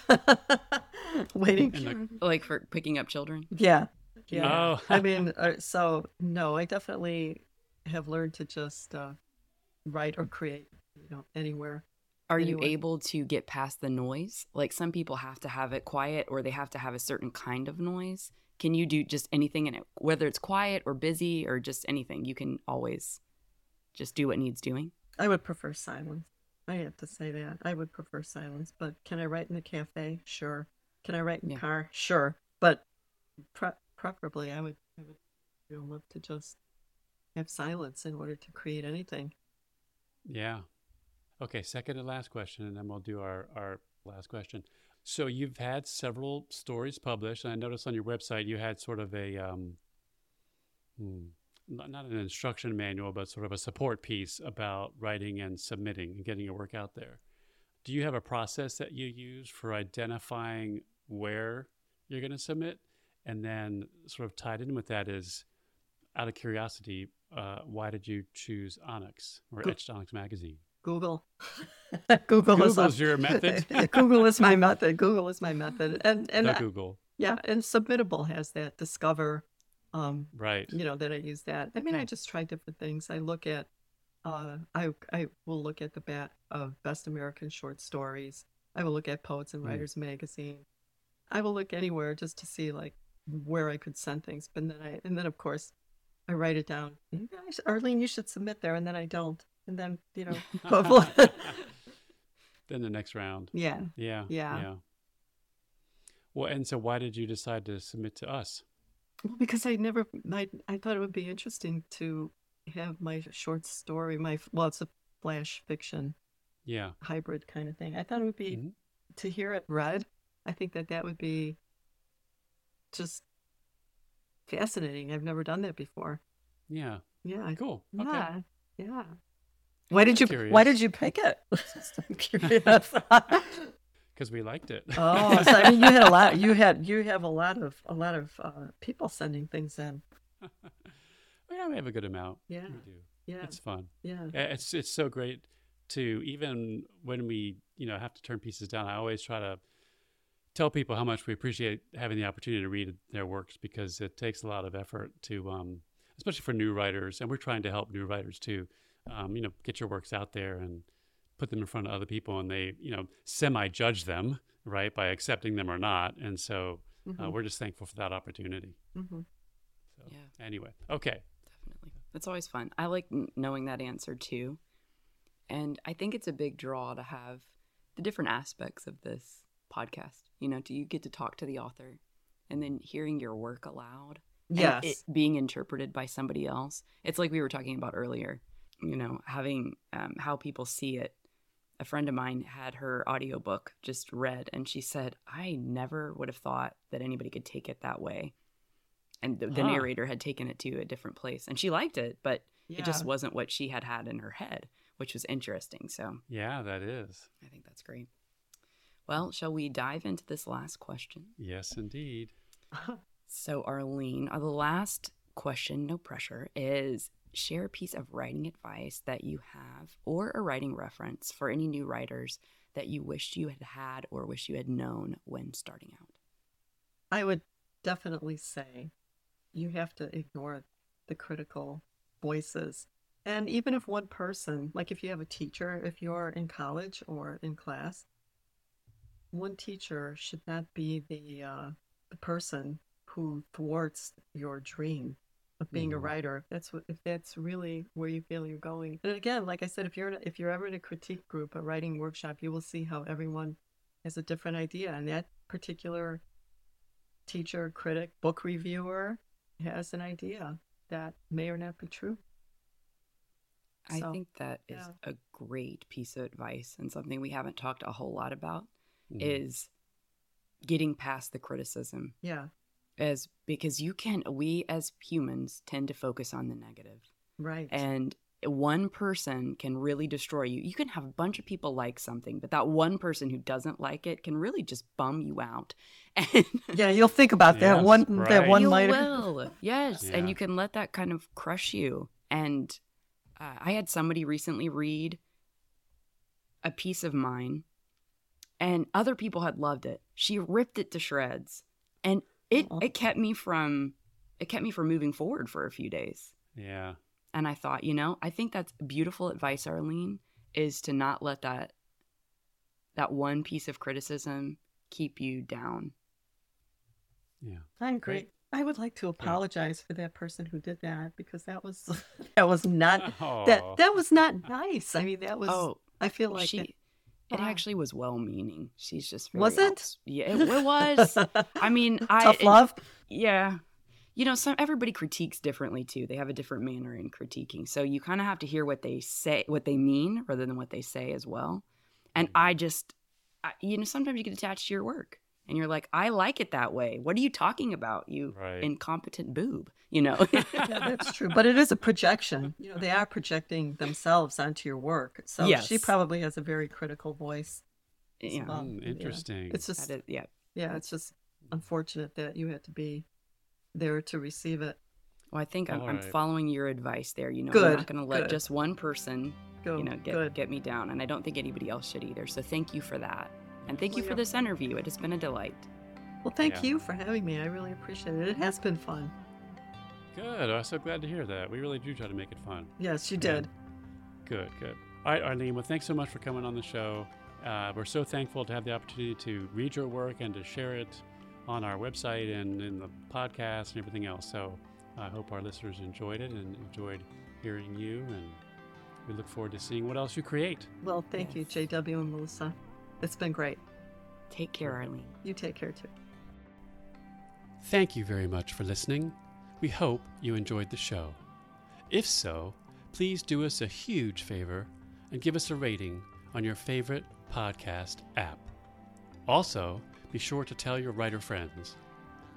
Speaker 4: *laughs* waiting.
Speaker 1: The-
Speaker 3: Like for picking up children?
Speaker 4: Yeah, yeah.
Speaker 1: Oh.
Speaker 4: I mean, uh, so no, I definitely have learned to just uh, write or create, you know, anywhere.
Speaker 3: Are you able to get past the noise? Like some people have to have it quiet or they have to have a certain kind of noise. Can you do just anything in it, whether it's quiet or busy or just anything? You can always just do what needs doing.
Speaker 4: I would prefer silence. I have to say that. I would prefer silence, but can I write in a cafe? Sure. Can I write in
Speaker 3: Yeah.
Speaker 4: a car? Sure. But pre- preferably, I would, I would love to just have silence in order to create anything.
Speaker 1: Yeah. Okay, second and last question, and then we'll do our, our last question. So you've had several stories published, and I noticed on your website you had sort of a, um, hmm, not not an instruction manual, but sort of a support piece about writing and submitting and getting your work out there. Do you have a process that you use for identifying where you're going to submit? And then, sort of tied in with that is, out of curiosity, uh, why did you choose Onyx or
Speaker 4: Go-
Speaker 1: Etched Onyx magazine?
Speaker 4: Google. *laughs* Google is
Speaker 1: Google's your method? *laughs*
Speaker 4: Google is my method. Google is my method. And and
Speaker 1: the
Speaker 4: I-
Speaker 1: Google,
Speaker 4: yeah, and Submittable has that. Discover. Um,
Speaker 1: right?
Speaker 4: you know that I use that. I mean, I just try different things. I look at, uh, I I will look at the bat of best American short stories. I will look at Poets and
Speaker 1: Mm.
Speaker 4: Writers magazine. I will look anywhere just to see like where I could send things. But then I and then of course I write it down. You guys, Arlene, you should submit there, and then I don't. And then you know, *laughs* *laughs*
Speaker 1: then the next round.
Speaker 4: Yeah.
Speaker 1: Yeah.
Speaker 4: Yeah.
Speaker 1: Yeah. Well, and so why did you decide to submit to us?
Speaker 4: Well, because I never, I, I thought it would be interesting to have my short story, my, well, it's a flash fiction
Speaker 1: Yeah.
Speaker 4: hybrid kind of thing. I thought it would be
Speaker 1: Mhm.
Speaker 4: to hear it read. I think that that would be just fascinating. I've never done that before.
Speaker 1: Yeah.
Speaker 4: Yeah. I-
Speaker 1: Cool. Okay.
Speaker 4: Yeah. Yeah. Why did you
Speaker 1: curious.
Speaker 4: Why did you pick it? *laughs* I'm curious. oh, *laughs*
Speaker 1: Because we liked it.
Speaker 4: Oh, *laughs* so I mean, you had a lot. You had you have a lot of a lot of uh, people sending things in.
Speaker 1: yeah, we have a good amount.
Speaker 4: Yeah.
Speaker 1: We do.
Speaker 4: Yeah.
Speaker 1: It's fun.
Speaker 4: Yeah.
Speaker 1: It's it's so great to even when we you know have to turn pieces down. I always try to tell people how much we appreciate having the opportunity to read their works because it takes a lot of effort to, um, especially for new writers, and we're trying to help new writers too. Um, you know, get your works out there and put them in front of other people, and they you know semi judge them right by accepting them or not. And so uh,
Speaker 4: Mhm.
Speaker 1: we're just thankful for that opportunity.
Speaker 4: Mhm.
Speaker 1: So
Speaker 3: Yeah.
Speaker 1: anyway, okay.
Speaker 3: Definitely. It's always fun. I like knowing that answer too. And I think it's a big draw to have the different aspects of this podcast. You know, do you get to talk to the author and then hearing your work aloud? and
Speaker 4: Yes.
Speaker 3: it being interpreted by somebody else. It's like we were talking about earlier, you know, having um, how people see it. A friend of mine had her audiobook just read, and she said, I never would have thought that anybody could take it that way. And the, the
Speaker 1: Huh.
Speaker 3: narrator had taken it to a different place, and she liked it, but
Speaker 4: yeah.
Speaker 3: it just wasn't what she had had in her head, which was interesting. So
Speaker 1: Yeah, that is.
Speaker 3: I think that's great. Well, shall we dive into this last question?
Speaker 1: Yes, indeed.
Speaker 3: So, Arlene, uh, the last question, no pressure, is share a piece of writing advice that you have or a writing reference for any new writers that you wished you had had or wish you had known when starting out.
Speaker 4: I would definitely say you have to ignore the critical voices. And even if one person, like if you have a teacher, if you're in college or in class, one teacher should not be the uh, the person who thwarts your dream of being a
Speaker 1: Mhm.
Speaker 4: writer. That's what if that's really where you feel you're going. And again, like I said, if you're in a, if you're ever in a critique group, a writing workshop, you will see how everyone has a different idea, and that particular teacher, critic, book reviewer has an idea that may or not be true.
Speaker 3: I
Speaker 4: So,
Speaker 3: think that is
Speaker 4: yeah.
Speaker 3: a great piece of advice and something we haven't talked a whole lot about
Speaker 1: Mhm.
Speaker 3: is getting past the criticism
Speaker 4: Yeah,
Speaker 3: as because you can we as humans tend to focus on the negative
Speaker 4: right.
Speaker 3: and one person can really destroy you. You can have a bunch of people like something, but that one person who doesn't like it can really just bum you out. *laughs* And
Speaker 4: yeah, you'll think about that
Speaker 1: Yes,
Speaker 4: one
Speaker 1: right.
Speaker 4: that one
Speaker 3: you
Speaker 4: later.
Speaker 3: will, yes,
Speaker 1: Yeah.
Speaker 3: and you can let that kind of crush you. And uh, I had somebody recently read a piece of mine, and other people had loved it. She ripped it to shreds, and it
Speaker 4: Aw.
Speaker 3: it kept me from it kept me from moving forward for a few days.
Speaker 1: Yeah.
Speaker 3: And I thought, you know, I think that's beautiful advice, Arlene, is to not let that that one piece of criticism keep you down.
Speaker 1: Yeah.
Speaker 4: I agree.
Speaker 1: Great.
Speaker 4: I would like to apologize for that person who did that because that was *laughs* that was not *laughs* that
Speaker 1: Oh.
Speaker 4: that was not nice. I mean, that was.
Speaker 3: oh,
Speaker 4: I feel like
Speaker 3: she
Speaker 4: it-
Speaker 3: it
Speaker 4: Wow.
Speaker 3: actually was well meaning. She's just
Speaker 4: Was it?
Speaker 3: Yeah, it, it was. *laughs* I mean, I
Speaker 4: tough
Speaker 3: it-
Speaker 4: love.
Speaker 3: yeah. You know, some everybody critiques differently too. They have a different manner in critiquing. So you kind of have to hear what they say, what they mean, rather than what they say as well. And mm-hmm. I just, I, you know, sometimes you get attached to your work, and you're like, I like it that way. What are you talking about, you
Speaker 1: Right.
Speaker 3: incompetent boob? You know.
Speaker 4: yeah, *laughs* that's true. But it is a projection. You know, they are projecting themselves onto your work. So she probably has a very critical voice.
Speaker 3: yeah.
Speaker 4: well.
Speaker 1: Mm,
Speaker 4: yeah.
Speaker 1: interesting.
Speaker 4: It's just
Speaker 3: That is- yeah.
Speaker 4: yeah, it's just unfortunate that you had to be there to receive it.
Speaker 3: Well, I think I'm,
Speaker 1: All
Speaker 3: I'm following your advice there. You know, I'm not going to let
Speaker 4: good.
Speaker 3: just one person,
Speaker 4: Go
Speaker 3: you know, get
Speaker 4: good.
Speaker 3: get me down, and I don't think anybody else should either. So thank you for that, and thank you for this interview. It has been a delight.
Speaker 4: Well, thank
Speaker 1: Yeah.
Speaker 4: you for having me. I really appreciate it. It has been fun.
Speaker 1: good. I'm so glad to hear that. We really do try to make it fun.
Speaker 4: Yes, you did.
Speaker 1: Good, good. All right, Arlene. Well, thanks so much for coming on the show. Uh, we're so thankful to have the opportunity to read your work and to share it on our website and in the podcast and everything else. So I hope our listeners enjoyed it and enjoyed hearing you. And we look forward to seeing what else you create.
Speaker 4: Well, thank
Speaker 3: Yes.
Speaker 4: you, JW and Melissa. It's been great.
Speaker 3: Take care, Arlene.
Speaker 4: You take care too.
Speaker 1: Thank you very much for listening. We hope you enjoyed the show. If so, please do us a huge favor and give us a rating on your favorite podcast app. Also, be sure to tell your writer friends.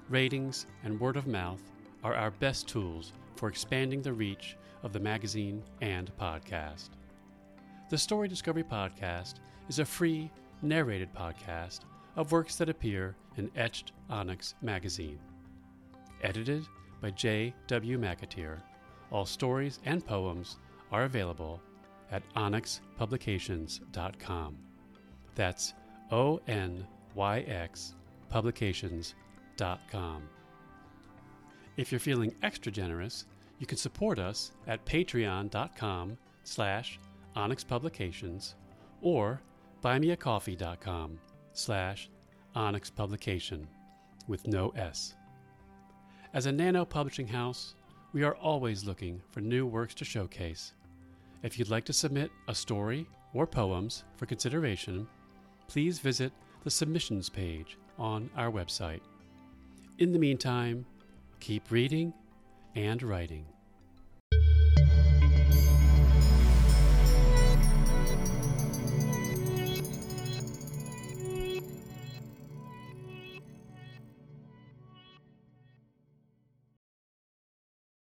Speaker 1: Ratings and word of mouth are our best tools for expanding the reach of the magazine and podcast. The Story Discovery Podcast is a free, narrated podcast of works that appear in Etched Onyx magazine. Edited by J. W. McAteer, all stories and poems are available at onyxpublications.com. That's O N Y X publications.com. If you're feeling extra generous, you can support us at patreon.com slash onyxpublications or buymeacoffee.com slash onyxpublication with no S. As a nano publishing house, we are always looking for new works to showcase. If you'd like to submit a story or poems for consideration, please visit the submissions page on our website. In the meantime, keep reading and writing.